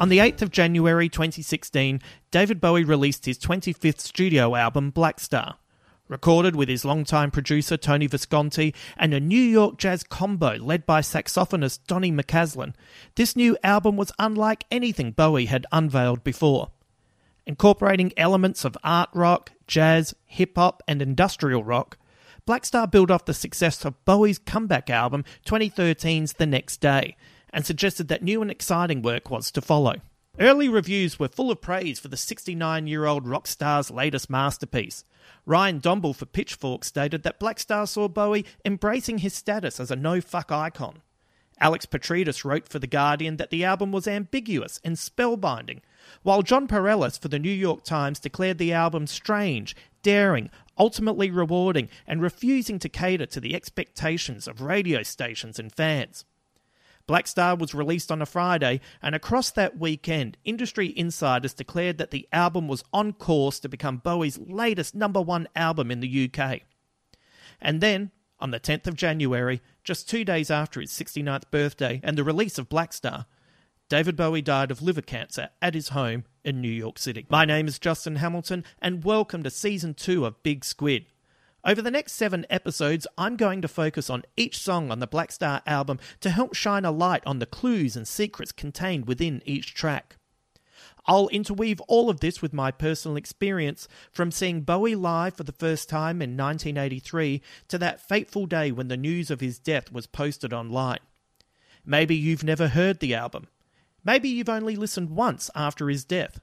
On the 8th of January 2016, David Bowie released his 25th studio album, Black Star. Recorded with his longtime producer Tony Visconti and a New York jazz combo led by saxophonist Donny McCaslin, this new album was unlike anything Bowie had unveiled before. Incorporating elements of art rock, jazz, hip hop, and industrial rock, Black Star built off the success of Bowie's comeback album 2013's The Next Day and suggested that new and exciting work was to follow. Early reviews were full of praise for the 69 year old rock star's latest masterpiece. Ryan Dombal for Pitchfork stated that Black Star saw Bowie embracing his status as a no fuck icon. Alex Petridis wrote for The Guardian that the album was ambiguous and spellbinding, while Jon Pareles for the New York Times declared the album strange, daring, ultimately rewarding, and refusing to cater to the expectations of radio stations and fans. Black Star was released on a Friday, and across that weekend, industry insiders declared that the album was on course to become Bowie's latest number one album in the UK. And then, on the 10th of January, just two days after his 69th birthday and the release of Black Star, David Bowie died of liver cancer at his home in New York City. My name is Justin Hamilton, and welcome to season two of Big Squid. Over the next seven episodes, I'm going to focus on each song on the Black Star album to help shine a light on the clues and secrets contained within each track. I'll interweave all of this with my personal experience from seeing Bowie live for the first time in 1983 to that fateful day when the news of his death was posted online. Maybe you've never heard the album. Maybe you've only listened once after his death.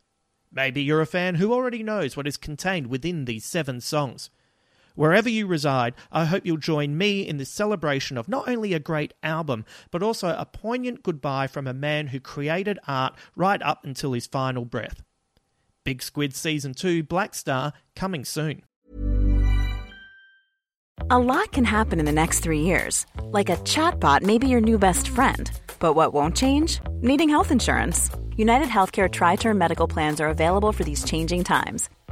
Maybe you're a fan who already knows what is contained within these seven songs. Wherever you reside, I hope you'll join me in this celebration of not only a great album, but also a poignant goodbye from a man who created art right up until his final breath. Big Squid Season 2 Black Star coming soon. A lot can happen in the next three years. Like a chatbot may be your new best friend. But what won't change? Needing health insurance. United Healthcare Tri Term Medical Plans are available for these changing times.